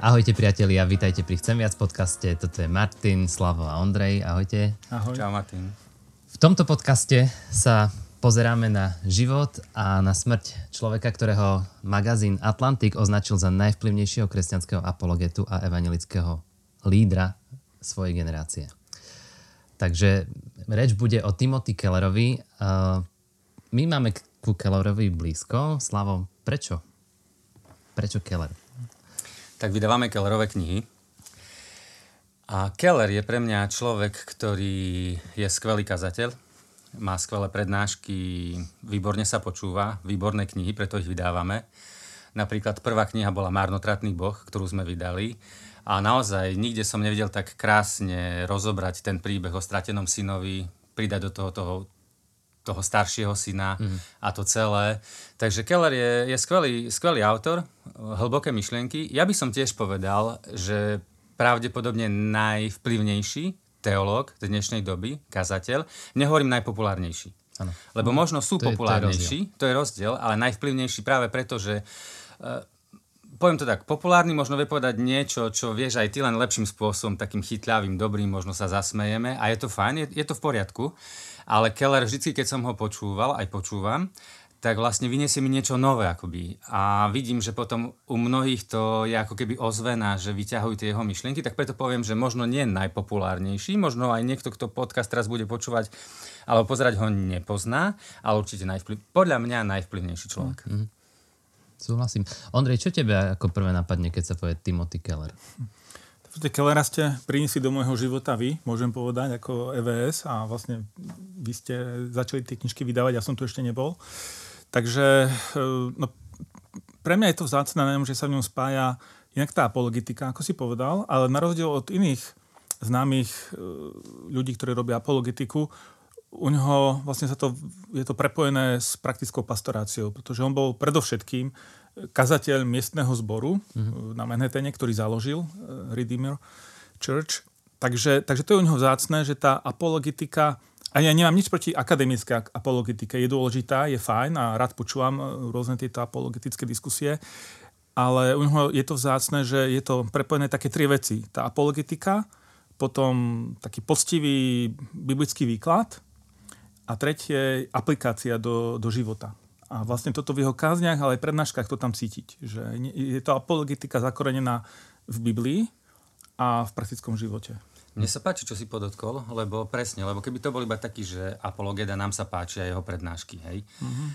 Ahojte priatelia, vítajte pri Chcem viac podcaste. Toto je Martin, Slavo a Ondrej. Ahojte. Ahoj. Čau Martin. V tomto podcaste sa pozeráme na život a na smrť človeka, ktorého magazín Atlantik označil za najvplyvnejšieho kresťanského apologetu a evangelického lídra svojej generácie. Takže reč bude o Timothy Kellerovi. My máme ku Kellerovi blízko. Slavo, prečo? Prečo Keller? Tak vydávame Kellerové knihy. A Keller je pre mňa človek, ktorý je skvelý kazateľ, má skvelé prednášky, výborne sa počúva, výborné knihy, preto ich vydávame. Napríklad prvá kniha bola Marnotratný boh, ktorú sme vydali. A naozaj nikde som nevidel tak krásne rozobrať ten príbeh o stratenom synovi, pridať do toho, toho toho staršieho syna mm. a to celé. Takže Keller je, je skvelý, skvelý autor, hlboké myšlienky. Ja by som tiež povedal, že pravdepodobne najvplyvnejší teológ dnešnej doby, kazateľ, nehovorím najpopulárnejší. Ano. Lebo možno sú to populárnejší, to je, to je rozdiel, ale najvplyvnejší práve preto, že uh, poviem to tak, populárny možno vie povedať niečo, čo vieš aj ty len lepším spôsobom, takým chytľavým, dobrým, možno sa zasmejeme a je to fajn, je, je to v poriadku. Ale Keller vždy, keď som ho počúval, aj počúvam, tak vlastne vyniesie mi niečo nové akoby. A vidím, že potom u mnohých to je ako keby ozvená, že vyťahujú tie jeho myšlienky, tak preto poviem, že možno nie najpopulárnejší, možno aj niekto, kto podcast teraz bude počúvať alebo pozerať ho nepozná, ale určite najvplyv, podľa mňa najvplyvnejší človek. Mm-hmm. Súhlasím. Ondrej, čo tebe ako prvé napadne, keď sa povie Timothy Keller? Kellera ste priniesli do môjho života vy, môžem povedať, ako EVS a vlastne vy ste začali tie knižky vydávať, ja som tu ešte nebol. Takže e, no, pre mňa je to vzácne, neviem, že sa v ňom spája inak tá apologetika, ako si povedal, ale na rozdiel od iných známych e, ľudí, ktorí robia apologetiku, u neho vlastne sa to, je to prepojené s praktickou pastoráciou, pretože on bol predovšetkým kazateľ miestneho zboru mm-hmm. na Manhattane, ktorý založil uh, Redeemer Church. Takže, takže to je u neho vzácne, že tá apologetika, a ja nemám nič proti akademické apologetike, je dôležitá, je fajn a rád počúvam rôzne tieto apologetické diskusie, ale u neho je to vzácne, že je to prepojené také tri veci. Tá apologetika, potom taký poctivý biblický výklad a tretie aplikácia do, do života. A vlastne toto v jeho kázniach, ale aj prednáškach to tam cítiť. Že je to apologetika zakorenená v Biblii a v praktickom živote. Mne sa páči, čo si podotkol, lebo presne, lebo keby to bol iba taký, že apologeda nám sa páči a jeho prednášky, hej. Mm-hmm.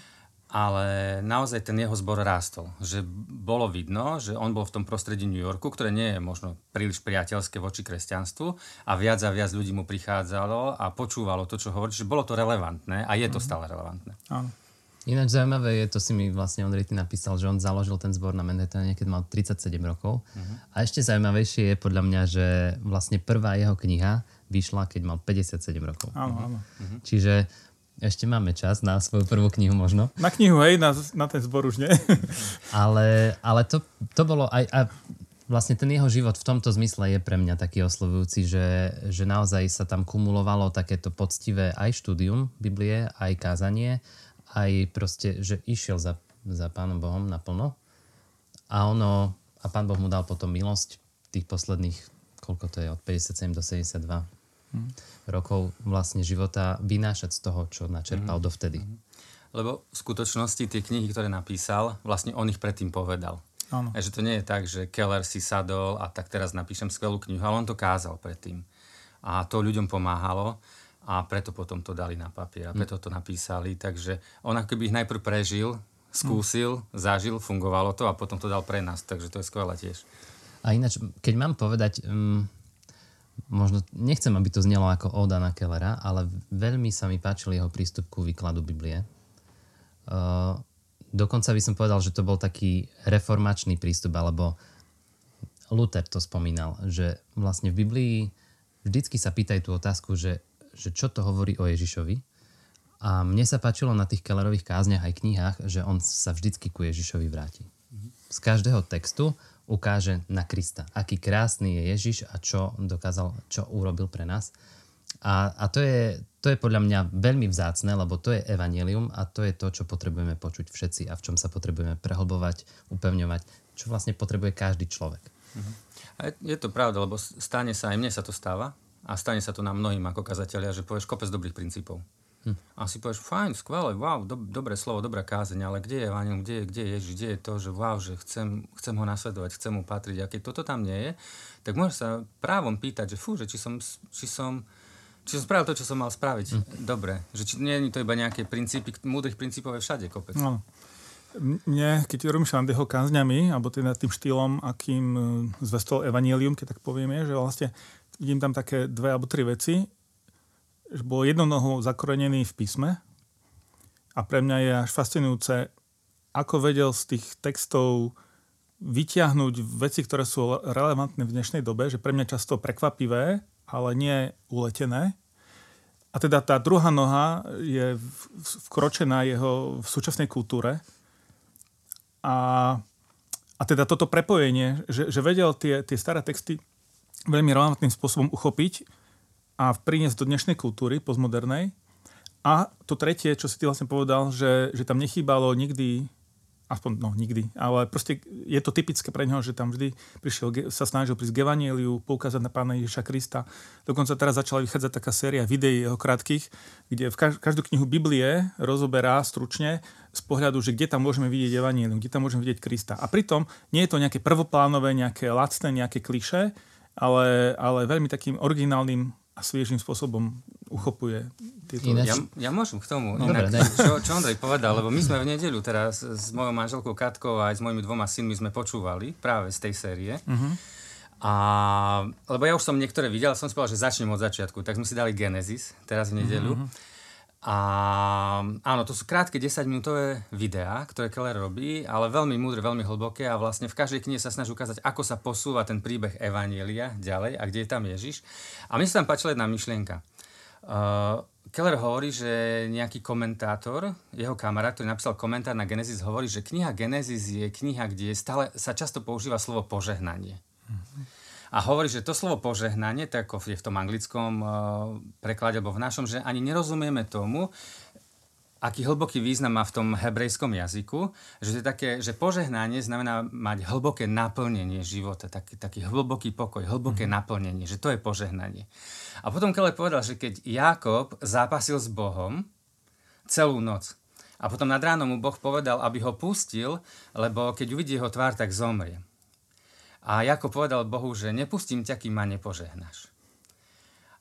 Ale naozaj ten jeho zbor rástol. Že bolo vidno, že on bol v tom prostredí New Yorku, ktoré nie je možno príliš priateľské voči kresťanstvu a viac a viac ľudí mu prichádzalo a počúvalo to, čo hovorí, že bolo to relevantné a je to mm-hmm. stále relevantné. Áno. Ináč zaujímavé je, to si mi vlastne Ondrej ty napísal, že on založil ten zbor na Manhattane, keď mal 37 rokov. Uh-huh. A ešte zaujímavejšie je podľa mňa, že vlastne prvá jeho kniha vyšla, keď mal 57 rokov. Áno, áno. Uh-huh. Čiže ešte máme čas na svoju prvú knihu možno. Na knihu, hej, na, na ten zbor už nie. ale ale to, to bolo aj... A vlastne ten jeho život v tomto zmysle je pre mňa taký oslovujúci, že, že naozaj sa tam kumulovalo takéto poctivé aj štúdium Biblie, aj kázanie aj proste, že išiel za, za Pánom Bohom naplno a ono, a Pán Boh mu dal potom milosť tých posledných, koľko to je, od 57 do 72 hmm. rokov vlastne života vynášať z toho, čo načerpal hmm. dovtedy. Hmm. Lebo v skutočnosti tie knihy, ktoré napísal, vlastne on ich predtým povedal. Áno. A že to nie je tak, že Keller si sadol a tak teraz napíšem skvelú knihu, ale on to kázal predtým. A to ľuďom pomáhalo a preto potom to dali na papier a hm. preto to napísali. Takže on akoby ich najprv prežil, skúsil, mm. zažil, fungovalo to a potom to dal pre nás. Takže to je skvelé tiež. A ináč, keď mám povedať, um, možno nechcem, aby to znelo ako Oda na Kellera, ale veľmi sa mi páčil jeho prístup ku výkladu Biblie. Uh, dokonca by som povedal, že to bol taký reformačný prístup, alebo Luther to spomínal, že vlastne v Biblii vždycky sa pýtajú tú otázku, že že čo to hovorí o Ježišovi. A mne sa páčilo na tých Kellerových kázniach aj knihách, že on sa vždycky ku Ježišovi vráti. Z každého textu ukáže na Krista, aký krásny je Ježiš a čo dokázal, čo urobil pre nás. A, a to, je, to je podľa mňa veľmi vzácne, lebo to je evanelium a to je to, čo potrebujeme počuť všetci a v čom sa potrebujeme prehlbovať, upevňovať, čo vlastne potrebuje každý človek. Mhm. A je, to pravda, lebo stane sa, aj mne sa to stáva, a stane sa to nám mnohým ako kazatelia, že povieš kopec dobrých princípov. Hm. A si povieš, fajn, skvelé, wow, do, dobré slovo, dobrá kázeň, ale kde je Evangelium, kde je, kde je Ježiš, kde je to, že wow, že chcem, chcem ho nasledovať, chcem mu patriť. A keď toto tam nie je, tak môžeš sa právom pýtať, že fú, že či som, či som, či som spravil to, čo som mal spraviť. Hm. Dobre. Že či nie je to iba nejaké princípy, múdrych princípov je všade kopec. No. Mne, keď rozmýšľam nad jeho kázňami, alebo teda tým štýlom, akým e, zvestol Evangelium, keď tak povieme, že vlastne vidím tam také dve alebo tri veci. Že bol jednonoho zakorenený v písme a pre mňa je až fascinujúce, ako vedel z tých textov vyťahnuť veci, ktoré sú relevantné v dnešnej dobe, že pre mňa často prekvapivé, ale nie uletené. A teda tá druhá noha je vkročená jeho v súčasnej kultúre. A, a teda toto prepojenie, že, že vedel tie, tie staré texty veľmi relevantným spôsobom uchopiť a priniesť do dnešnej kultúry postmodernej. A to tretie, čo si ty vlastne povedal, že, že tam nechýbalo nikdy aspoň no nikdy, ale proste je to typické pre neho, že tam vždy prišiel, sa snažil prísť k Evangeliu, poukázať na pána Ježiša Krista. Dokonca teraz začala vychádzať taká séria videí jeho krátkých, kde v každú knihu Biblie rozoberá stručne z pohľadu, že kde tam môžeme vidieť Evangelium, kde tam môžeme vidieť Krista. A pritom nie je to nejaké prvoplánové, nejaké lacné, nejaké kliše, ale, ale veľmi takým originálnym a sviežým spôsobom uchopuje tieto Ináč... Ja, ja môžem k tomu. No, Inak, čo, čo Ondrej povedal, lebo my sme v nedeľu teraz s mojou manželkou Katkou a aj s mojimi dvoma synmi sme počúvali práve z tej série. Uh-huh. A, lebo ja už som niektoré videl, som si povedal, že začnem od začiatku. Tak sme si dali Genesis teraz v nedeľu. Uh-huh. A áno, to sú krátke 10-minútové videá, ktoré Keller robí, ale veľmi múdre, veľmi hlboké a vlastne v každej knihe sa snaží ukázať, ako sa posúva ten príbeh Evanielia ďalej a kde je tam Ježiš. A mi sa tam páčila jedna myšlienka. Uh, Keller hovorí, že nejaký komentátor, jeho kamarát, ktorý napísal komentár na Genesis, hovorí, že kniha Genesis je kniha, kde stále sa často používa slovo požehnanie. Mm-hmm. A hovorí, že to slovo požehnanie, tak ako je v tom anglickom uh, preklade alebo v našom, že ani nerozumieme tomu, aký hlboký význam má v tom hebrejskom jazyku, že, je také, že požehnanie znamená mať hlboké naplnenie života, taký, taký hlboký pokoj, hlboké mm. naplnenie, že to je požehnanie. A potom Kele povedal, že keď Jákob zápasil s Bohom celú noc a potom nad ránom mu Boh povedal, aby ho pustil, lebo keď uvidí jeho tvár, tak zomrie. A Jako povedal Bohu, že nepustím ťa, kým ma nepožehnáš.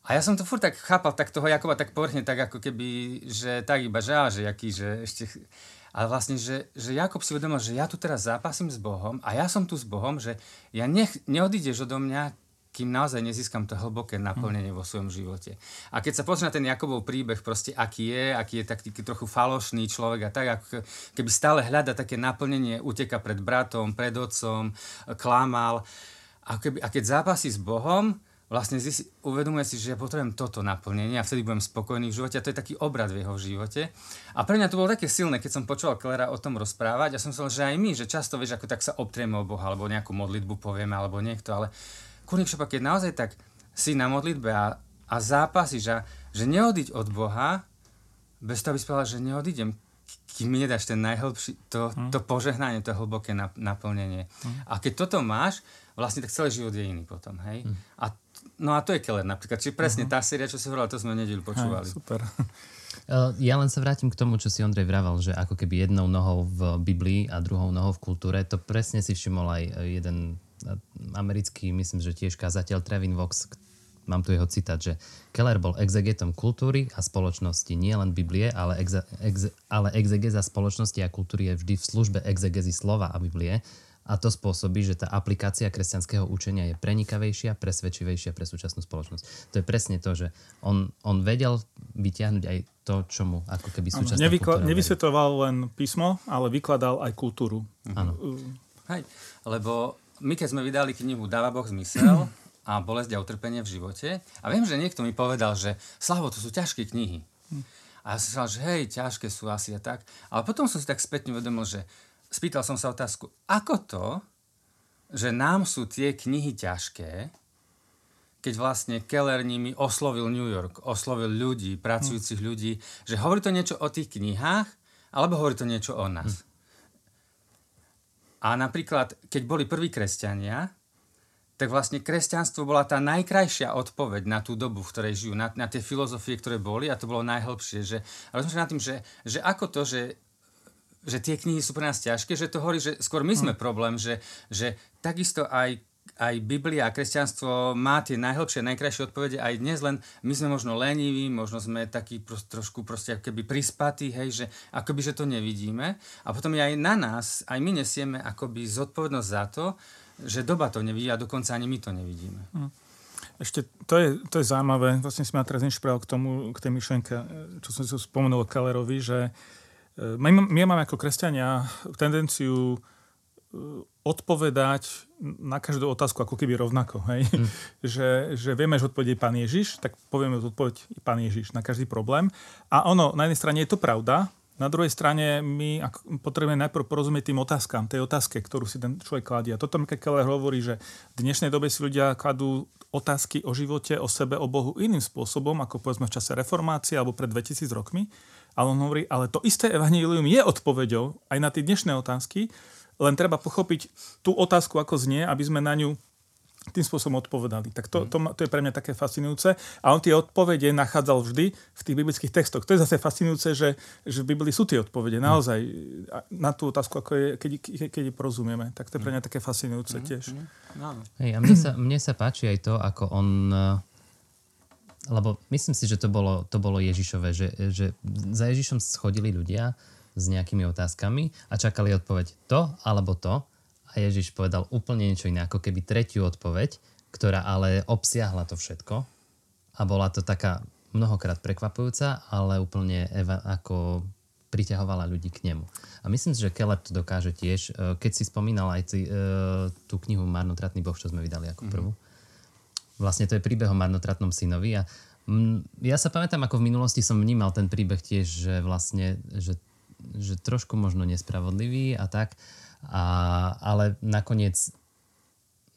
A ja som to furt tak chápal, tak toho Jakoba tak povrchne, tak ako keby, že tak iba, že, že jaký, že ešte... Ale vlastne, že, že Jakob si uvedomil, že ja tu teraz zápasím s Bohom a ja som tu s Bohom, že ja nech, neodídeš odo mňa, kým naozaj nezískam to hlboké naplnenie vo svojom živote. A keď sa pozrie na ten Jakobov príbeh, proste aký je, aký je taký trochu falošný človek a tak, ako keby stále hľada také naplnenie, uteka pred bratom, pred otcom, klamal. A, keby, a keď zápasí s Bohom, vlastne zisi, uvedomuje si, že ja potrebujem toto naplnenie a vtedy budem spokojný v živote a to je taký obrad v jeho živote. A pre mňa to bolo také silné, keď som počul Klera o tom rozprávať a som myslel, že aj my, že často vieš, ako tak sa obtrieme o Boha alebo nejakú modlitbu povieme alebo niekto, ale kurník šopa, keď naozaj tak si na modlitbe a, a zápasíš a že neodiť od Boha, bez toho by si povedal, že neodídem, kým mi nedáš ten najhlbší, to, hmm. to požehnanie, to hlboké naplnenie. Hmm. A keď toto máš, vlastne tak celý život je iný potom, hej? Hmm. A, no a to je Keller napríklad. Čiže presne hmm. tá séria, čo si hovorila, to sme v nedelu počúvali. Aj, super. Ja len sa vrátim k tomu, čo si Ondrej vravel, že ako keby jednou nohou v Biblii a druhou nohou v kultúre, to presne si všimol aj jeden americký, myslím, že tiež kazateľ Trevin Vox, mám tu jeho citát, že Keller bol exegetom kultúry a spoločnosti, nie len Biblie, ale, exe, exe, ale exegeza spoločnosti a kultúry je vždy v službe exegezy slova a Biblie a to spôsobí, že tá aplikácia kresťanského učenia je prenikavejšia, presvedčivejšia pre súčasnú spoločnosť. To je presne to, že on, on vedel vyťahnuť aj to, čo mu ako keby súčasná Nevykla- kultúra Nevysvetoval len písmo, ale vykladal aj kultúru. Áno. Hej, lebo my keď sme vydali knihu Dáva Boh zmysel a bolesť a utrpenie v živote a viem, že niekto mi povedal, že Slavo, to sú ťažké knihy. A ja som si že hej, ťažké sú asi a tak. Ale potom som si tak spätne uvedomil, že spýtal som sa otázku, ako to, že nám sú tie knihy ťažké, keď vlastne Keller nimi oslovil New York, oslovil ľudí, pracujúcich ľudí, že hovorí to niečo o tých knihách, alebo hovorí to niečo o nás. A napríklad, keď boli prví kresťania, tak vlastne kresťanstvo bola tá najkrajšia odpoveď na tú dobu, v ktorej žijú, na, na tie filozofie, ktoré boli a to bolo najhlbšie. Že, ale rozmýšľam nad tým, že, že ako to, že, že tie knihy sú pre nás ťažké, že to hovorí, že skôr my sme hm. problém, že, že takisto aj aj Biblia a kresťanstvo má tie najhlbšie, najkrajšie odpovede aj dnes, len my sme možno leniví, možno sme takí prost, trošku proste ako keby prispatí, hej, že akoby, že to nevidíme. A potom je aj na nás, aj my nesieme akoby zodpovednosť za to, že doba to nevidí a dokonca ani my to nevidíme. Hm. Ešte to je, to je zaujímavé, vlastne si ma teraz inšpiroval k tomu, k tej myšlenke, čo som si spomenul o že e, my, my máme ako kresťania tendenciu e, odpovedať na každú otázku ako keby rovnako. Hej? Mm. že, že vieme, že odpovedie Pán Ježiš, tak povieme odpoveď Pán Ježiš na každý problém. A ono, na jednej strane je to pravda, na druhej strane my potrebujeme najprv porozumieť tým otázkam, tej otázke, ktorú si ten človek kladie. A toto Michael Keller hovorí, že v dnešnej dobe si ľudia kladú otázky o živote, o sebe, o Bohu iným spôsobom, ako povedzme v čase reformácie alebo pred 2000 rokmi. Ale on hovorí, ale to isté evanílium je odpoveďou aj na tie dnešné otázky, len treba pochopiť tú otázku, ako znie, aby sme na ňu tým spôsobom odpovedali. Tak to, to, to je pre mňa také fascinujúce. A on tie odpovede nachádzal vždy v tých biblických textoch. To je zase fascinujúce, že, že v Biblii sú tie odpovede. Naozaj na tú otázku, ako je, keď, keď je porozumieme. Tak to je pre mňa také fascinujúce tiež. Hej, a mne sa, mne sa páči aj to, ako on lebo myslím si, že to bolo, to bolo Ježišové, že, že za Ježišom schodili ľudia s nejakými otázkami a čakali odpoveď to alebo to a Ježiš povedal úplne niečo iné, ako keby tretiu odpoveď, ktorá ale obsiahla to všetko a bola to taká mnohokrát prekvapujúca, ale úplne eva, ako priťahovala ľudí k nemu. A myslím si, že Keller to dokáže tiež. E, keď si spomínal aj ty, e, tú knihu Marnotratný boh, čo sme vydali ako mhm. prvú, vlastne to je príbeh o marnotratnom synovi a ja sa pamätám, ako v minulosti som vnímal ten príbeh tiež, že vlastne, že že trošku možno nespravodlivý a tak, a, ale nakoniec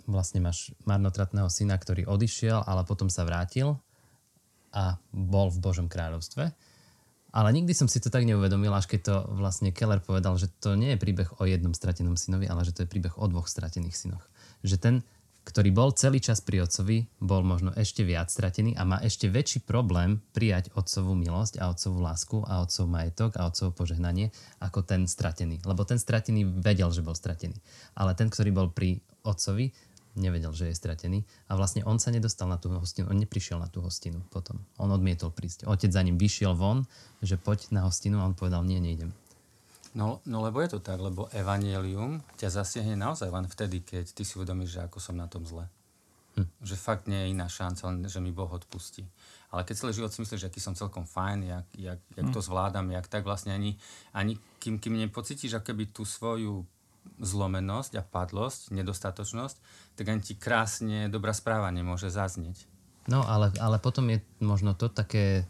vlastne máš marnotratného syna, ktorý odišiel, ale potom sa vrátil a bol v Božom kráľovstve. Ale nikdy som si to tak neuvedomil, až keď to vlastne Keller povedal, že to nie je príbeh o jednom stratenom synovi, ale že to je príbeh o dvoch stratených synoch. Že ten ktorý bol celý čas pri otcovi, bol možno ešte viac stratený a má ešte väčší problém prijať otcovú milosť a otcovú lásku a otcov majetok a otcov požehnanie ako ten stratený. Lebo ten stratený vedel, že bol stratený. Ale ten, ktorý bol pri otcovi, nevedel, že je stratený a vlastne on sa nedostal na tú hostinu, on neprišiel na tú hostinu potom. On odmietol prísť. Otec za ním vyšiel von, že poď na hostinu a on povedal, nie, nejdem. No, no lebo je to tak, lebo evanielium ťa zasiahne naozaj len vtedy, keď ty si uvedomíš, že ako som na tom zle. Hm. Že fakt nie je iná šanca, len že mi Boh odpustí. Ale keď celý život si myslíš, že aký som celkom fajn, jak, jak, jak hm. to zvládam, jak tak vlastne ani, ani kým, kým nepocítiš akoby tú svoju zlomenosť a padlosť, nedostatočnosť, tak ani ti krásne dobrá správa nemôže zaznieť. No, ale, ale potom je možno to také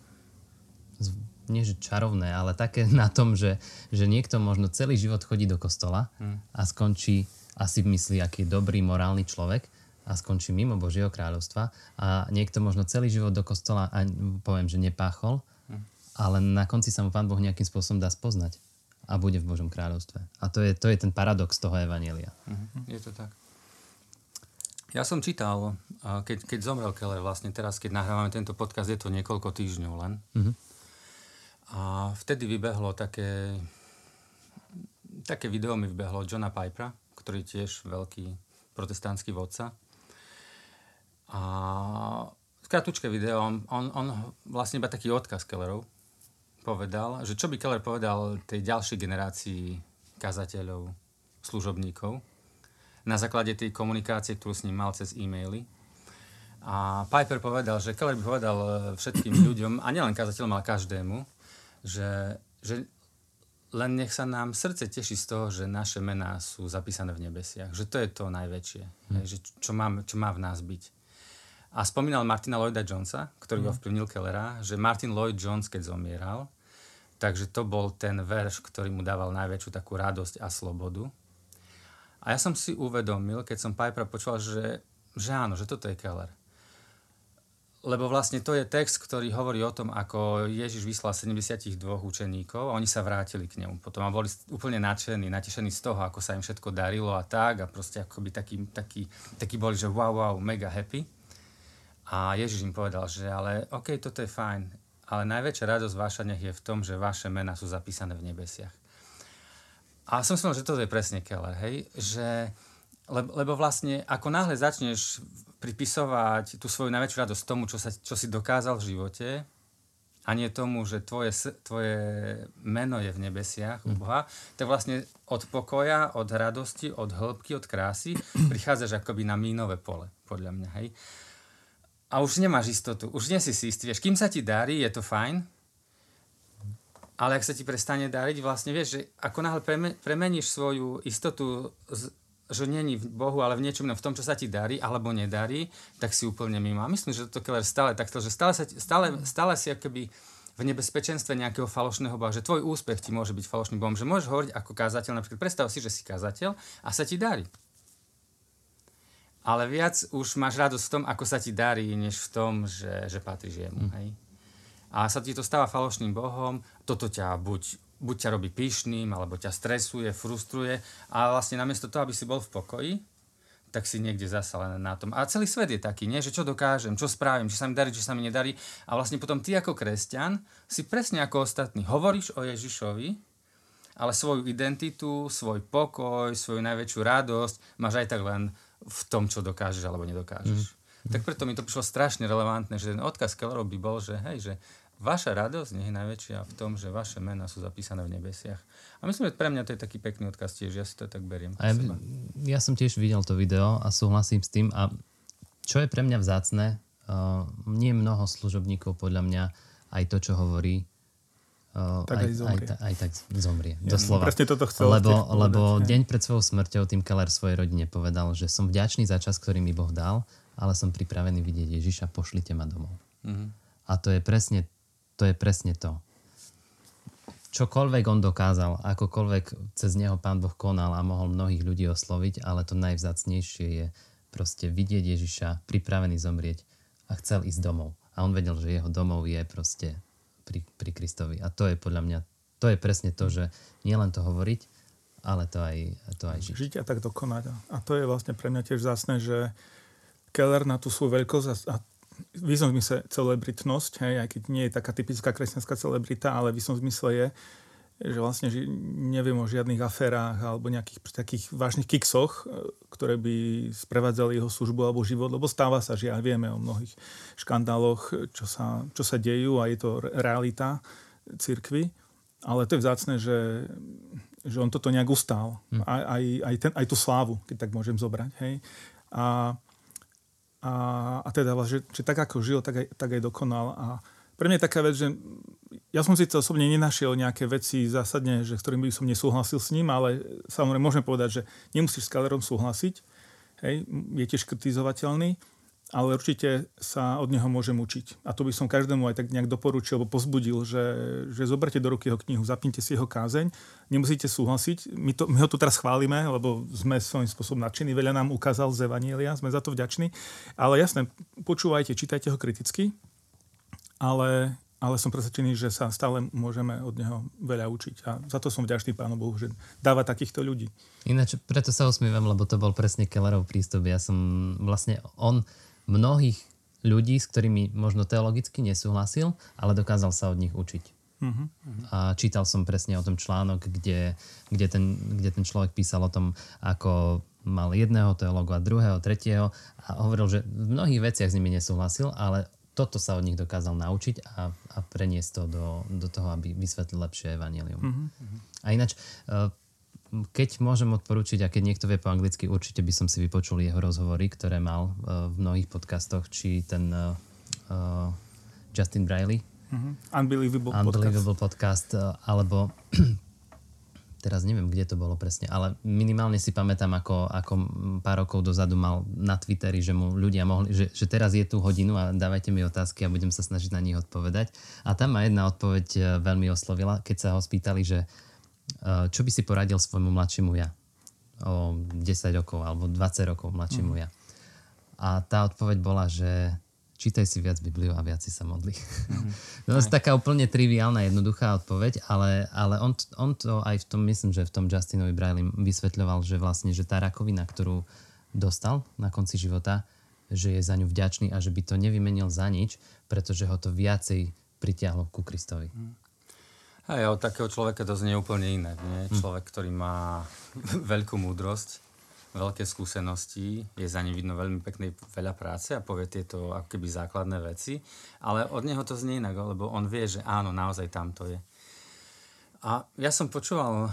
nie že čarovné, ale také na tom, že, že niekto možno celý život chodí do kostola hmm. a skončí, asi myslí, aký je dobrý morálny človek a skončí mimo Božieho kráľovstva a niekto možno celý život do kostola a poviem, že nepáchol, hmm. ale na konci sa mu Pán Boh nejakým spôsobom dá spoznať a bude v Božom kráľovstve. A to je, to je ten paradox toho Evanielia. Hmm. Je to tak. Ja som čítal, keď, keď zomrel Keller, vlastne teraz, keď nahrávame tento podcast, je to niekoľko týždňov len. Mm-hmm a vtedy vybehlo také, také video mi vybehlo Johna Pipera, ktorý je tiež veľký protestantský vodca. A kratučké video, on, on, on vlastne iba taký odkaz Kellerov povedal, že čo by Keller povedal tej ďalšej generácii kazateľov, služobníkov, na základe tej komunikácie, ktorú s ním mal cez e-maily. A Piper povedal, že Keller by povedal všetkým ľuďom, a nielen kazateľom, ale každému, že, že len nech sa nám srdce teší z toho, že naše mená sú zapísané v nebesiach. Že to je to najväčšie. Hmm. Že čo, má, čo má v nás byť. A spomínal Martina Lloyda Jonesa, ktorý hmm. ho vplyvnil Kellera, že Martin Lloyd Jones, keď zomieral, takže to bol ten verš, ktorý mu dával najväčšiu takú radosť a slobodu. A ja som si uvedomil, keď som Piper počul, že, že áno, že toto je Keller lebo vlastne to je text, ktorý hovorí o tom, ako Ježiš vyslal 72 učeníkov a oni sa vrátili k nemu potom a boli úplne nadšení, natešení z toho, ako sa im všetko darilo a tak a proste akoby takí, takí, takí boli, že wow, wow, mega happy. A Ježiš im povedal, že ale OK, toto je fajn, ale najväčšia radosť vaša nech je v tom, že vaše mená sú zapísané v nebesiach. A som si že toto je presne Keller, hej, že lebo, lebo vlastne ako náhle začneš pripisovať tú svoju najväčšiu radosť tomu, čo, sa, čo si dokázal v živote a nie tomu, že tvoje, tvoje meno je v nebesiach u mhm. Boha, tak vlastne od pokoja, od radosti, od hĺbky, od krásy prichádzaš akoby na mínové pole, podľa mňa, hej. A už nemáš istotu, už nie si si istý, vieš, kým sa ti darí, je to fajn, ale ak sa ti prestane dariť, vlastne vieš, že ako náhle premeníš svoju istotu z, že není v Bohu, ale v niečom v tom, čo sa ti darí alebo nedarí, tak si úplne mimo. A myslím, že to Keller stále takto, že stále, sa, stále, stále si akoby v nebezpečenstve nejakého falošného Boha, že tvoj úspech ti môže byť falošným Bohom, že môžeš hovoriť ako kázateľ, napríklad predstav si, že si kázateľ a sa ti darí. Ale viac už máš radosť v tom, ako sa ti darí, než v tom, že, že patríš jemu. Mm. Hej? A sa ti to stáva falošným Bohom, toto ťa buď buď ťa robí pyšným, alebo ťa stresuje, frustruje a vlastne namiesto toho, aby si bol v pokoji, tak si niekde zasa len na tom. A celý svet je taký, nie? že čo dokážem, čo spravím, či sa mi darí, či sa mi nedarí. A vlastne potom ty ako kresťan si presne ako ostatní hovoríš o Ježišovi, ale svoju identitu, svoj pokoj, svoju najväčšiu radosť máš aj tak len v tom, čo dokážeš alebo nedokážeš. Mm. Tak preto mi to prišlo strašne relevantné, že ten odkaz Kellerov by bol, že hej, že Vaša radosť nie je najväčšia v tom, že vaše mená sú zapísané v nebesiach. A myslím, že pre mňa to je taký pekný odkaz tiež, ja si to tak beriem. A ja, ja som tiež videl to video a súhlasím s tým. A čo je pre mňa vzácne, uh, nie mnoho služobníkov podľa mňa aj to, čo hovorí, uh, tak aj, aj, aj, aj tak zomrie. Ja, doslova. Presne toto chcel lebo, lebo deň pred svojou smrťou Tim Keller svojej rodine povedal, že som vďačný za čas, ktorý mi Boh dal, ale som pripravený vidieť Ježiša, pošlite ma domov. Mm-hmm. A to je presne to je presne to. Čokoľvek on dokázal, akokoľvek cez neho pán Boh konal a mohol mnohých ľudí osloviť, ale to najvzácnejšie je proste vidieť Ježiša pripravený zomrieť a chcel ísť domov. A on vedel, že jeho domov je proste pri, pri Kristovi. A to je podľa mňa, to je presne to, že nielen to hovoriť, ale to aj, to aj žiť. Žiť a tak dokonať. A to je vlastne pre mňa tiež zásne, že Keller na tú svoju veľkosť a v istom zmysle celebritnosť, hej, aj keď nie je taká typická kresťanská celebrita, ale v istom zmysle je, že vlastne že neviem o žiadnych aférách alebo nejakých takých vážnych kiksoch, e, ktoré by sprevádzali jeho službu alebo život, lebo stáva sa, že aj vieme o mnohých škandáloch, čo sa, čo sa dejú a je to realita cirkvy. Ale to je vzácne, že, že on toto nejak ustál. Hm. Aj, aj, aj, ten, aj tú slávu, keď tak môžem zobrať. Hej. A a, a teda, že, že tak ako žil, tak aj, tak aj dokonal. A pre mňa je taká vec, že ja som síce osobne nenašiel nejaké veci zásadne, že, s ktorými by som nesúhlasil s ním, ale samozrejme môžem povedať, že nemusíš s Kalerom súhlasiť. Hej, je tiež kritizovateľný ale určite sa od neho môžem učiť. A to by som každému aj tak nejak doporučil, alebo pozbudil, že, že zoberte do ruky jeho knihu, zapnite si jeho kázeň, nemusíte súhlasiť. My, to, my ho tu teraz chválime, lebo sme svojím spôsobom nadšení, veľa nám ukázal z Evanielia, sme za to vďační. Ale jasné, počúvajte, čítajte ho kriticky, ale, ale som presvedčený, že sa stále môžeme od neho veľa učiť. A za to som vďačný Pánu Bohu, že dáva takýchto ľudí. Ináč, preto sa usmievam, lebo to bol presne Kellerov prístup. Ja som vlastne, on mnohých ľudí, s ktorými možno teologicky nesúhlasil, ale dokázal sa od nich učiť. Uh-huh. A čítal som presne o tom článok, kde, kde, ten, kde ten človek písal o tom, ako mal jedného teologa, druhého, tretieho a hovoril, že v mnohých veciach s nimi nesúhlasil, ale toto sa od nich dokázal naučiť a, a preniesť to do, do toho, aby vysvetlil lepšie evanelium. Uh-huh. A ináč, uh, keď môžem odporučiť, a keď niekto vie po anglicky, určite by som si vypočul jeho rozhovory, ktoré mal uh, v mnohých podcastoch, či ten uh, uh, Justin Briley. Uh-huh. Unbelievable, Unbelievable podcast. podcast uh, alebo teraz neviem, kde to bolo presne, ale minimálne si pamätám, ako, ako pár rokov dozadu mal na Twitteri, že mu ľudia mohli, že, že teraz je tu hodinu a dávajte mi otázky a budem sa snažiť na nich odpovedať. A tam ma jedna odpoveď veľmi oslovila, keď sa ho spýtali, že Eh, čo by si poradil svojmu mladšiemu ja? O 10 rokov alebo 20 rokov mladšiemu mm. ja. A tá odpoveď bola, že čítaj si viac Bibliu a viac si sa modli. No, to je taká úplne triviálna, jednoduchá odpoveď, ale, ale on, on to aj v tom, myslím, že v tom Justinovi Braille vysvetľoval, že vlastne, že tá rakovina, ktorú dostal na konci života, že je za ňu vďačný a že by to nevymenil za nič, pretože ho to viacej pritiahlo ku Kristovi. Mm. A od takého človeka to znie úplne iné. Nie? Mm. Človek, ktorý má veľkú múdrosť, veľké skúsenosti, je za ním vidno veľmi peknej veľa práce a povie tieto ako keby základné veci, ale od neho to znie inak, lebo on vie, že áno, naozaj tam to je. A ja som počúval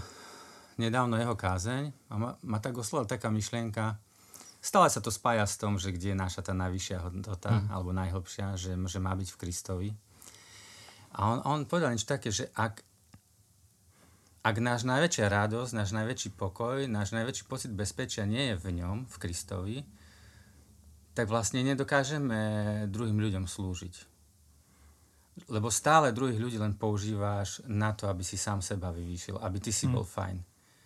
nedávno jeho kázeň a ma, ma tak oslovila taká myšlienka, stále sa to spája s tom, že kde je naša tá najvyššia hodnota, mm. alebo najhlbšia, že, že má byť v Kristovi. A on, on povedal niečo také, že ak, ak náš najväčšia radosť, náš najväčší pokoj, náš najväčší pocit bezpečia nie je v ňom, v Kristovi, tak vlastne nedokážeme druhým ľuďom slúžiť. Lebo stále druhých ľudí len používáš na to, aby si sám seba vyvýšil, aby ty si mm. bol fajn.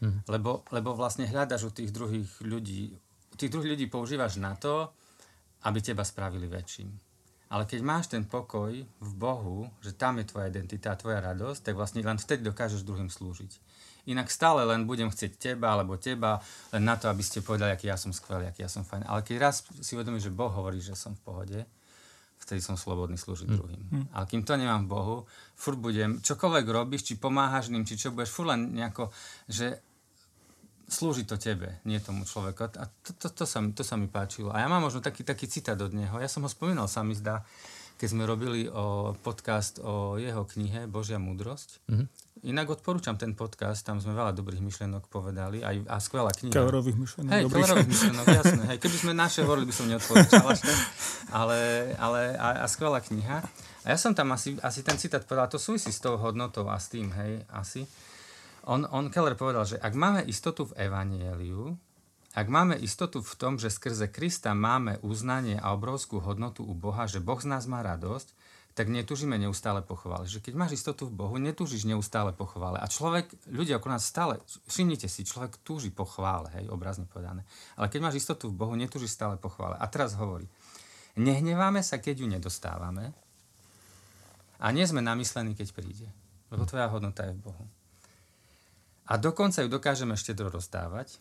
Mm. Lebo, lebo vlastne hľadaš u tých druhých ľudí, tých druhých ľudí používaš na to, aby teba spravili väčším. Ale keď máš ten pokoj v Bohu, že tam je tvoja identita, tvoja radosť, tak vlastne len vtedy dokážeš druhým slúžiť. Inak stále len budem chcieť teba alebo teba len na to, aby ste povedali, aký ja som skvelý, aký ja som fajn. Ale keď raz si uvedomíš, že Boh hovorí, že som v pohode, vtedy som slobodný slúžiť mm. druhým. Mm. Ale kým to nemám v Bohu, furt budem, čokoľvek robíš, či pomáhaš ním, či čo budeš, furt len nejako, že slúži to tebe, nie tomu človeku. A to, to, to, sa, mi, to sa mi páčilo. A ja mám možno taký, taký citát od neho. Ja som ho spomínal, sa mi zdá, keď sme robili o podcast o jeho knihe Božia múdrosť. Mm-hmm. Inak odporúčam ten podcast, tam sme veľa dobrých myšlienok povedali aj, a skvelá kniha. Kalerových myšlienok. Hej, kalerových myšlienok, jasné. Hej, keby sme naše hovorili, by som neodporúčal ale, ale a, a skvelá kniha. A ja som tam asi, asi ten citát povedal, to súvisí s tou hodnotou a s tým, hej, asi on, on Keller povedal, že ak máme istotu v Evanieliu, ak máme istotu v tom, že skrze Krista máme uznanie a obrovskú hodnotu u Boha, že Boh z nás má radosť, tak netúžime neustále pochvále. Že keď máš istotu v Bohu, netúžiš neustále pochvále. A človek, ľudia okolo nás stále, všimnite si, človek túži pochvále, hej, obrazne povedané. Ale keď máš istotu v Bohu, netúžiš stále pochvále. A teraz hovorí, nehneváme sa, keď ju nedostávame a nie sme namyslení, keď príde. Lebo tvoja hodnota je v Bohu. A dokonca ju dokážeme štedro rozdávať.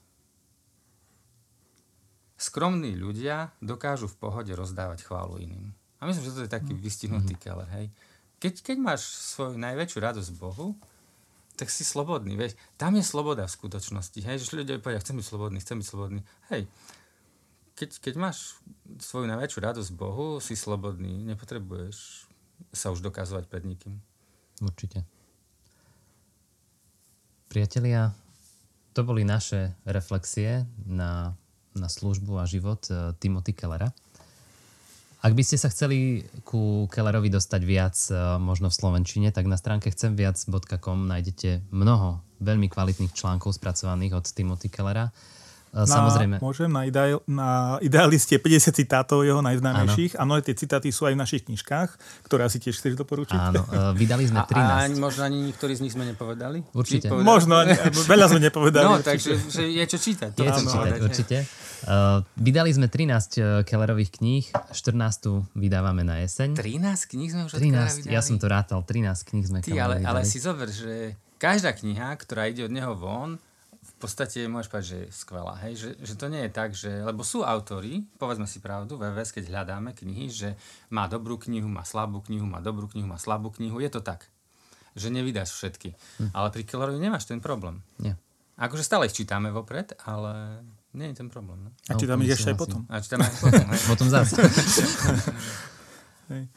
Skromní ľudia dokážu v pohode rozdávať chválu iným. A myslím, že to je taký mm. vystihnutý mm-hmm. keller, hej. Keď, keď máš svoju najväčšiu radosť Bohu, tak si slobodný, vieš. Tam je sloboda v skutočnosti, hej, že ľudia povedia, chcem byť slobodný, chcem byť slobodný. Hej, keď, keď máš svoju najväčšiu radosť Bohu, si slobodný, nepotrebuješ sa už dokazovať pred nikým. Určite. Priatelia, to boli naše reflexie na, na službu a život uh, Timothy Kellera. Ak by ste sa chceli ku Kellerovi dostať viac, uh, možno v Slovenčine, tak na stránke chcemviac.com nájdete mnoho veľmi kvalitných článkov spracovaných od Timothy Kellera. Na, Samozrejme. Môžem, na, ideál, na idealiste 50 citátov jeho najznámejších. Áno, tie citáty sú aj v našich knižkách, ktoré asi tiež chceš doporučiť. Áno, uh, vydali sme 13. A, a možno ani niektorí z nich sme nepovedali? Určite. Možno, ani, veľa sme nepovedali. No, takže že je čo čítať. Je čo čítať, určite. Uh, vydali sme 13 Kellerových kníh, 14 vydávame na jeseň. 13 kníh sme už 13, ja som to rátal, 13 kníh sme Ty, ale, ale si zober, že každá kniha, ktorá ide od neho von, podstate môžeš povedať, že je skvelá. Hej? Že, že to nie je tak, že... Lebo sú autory, povedzme si pravdu, VVS, keď hľadáme knihy, že má dobrú knihu, má slabú knihu, má dobrú knihu, má slabú knihu. Je to tak. Že nevydáš všetky. Hm. Ale pri Kellerovi nemáš ten problém. Nie. Akože stále ich čítame vopred, ale nie je ten problém. No? A čítame ich ešte aj potom. A čítame aj potom. potom zase.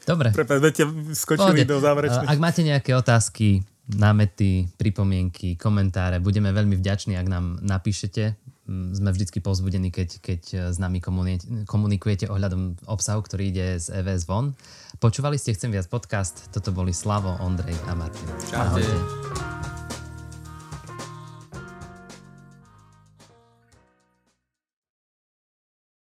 Dobre. Prepáč, skočili do záverečných. Ak máte nejaké otázky, námety, pripomienky, komentáre. Budeme veľmi vďační, ak nám napíšete. Mm, sme vždy povzbudení, keď, keď s nami komunikujete ohľadom obsahu, ktorý ide z EVS von. Počúvali ste Chcem viac podcast. Toto boli Slavo, Ondrej a Martin. Čaute. Ahojte.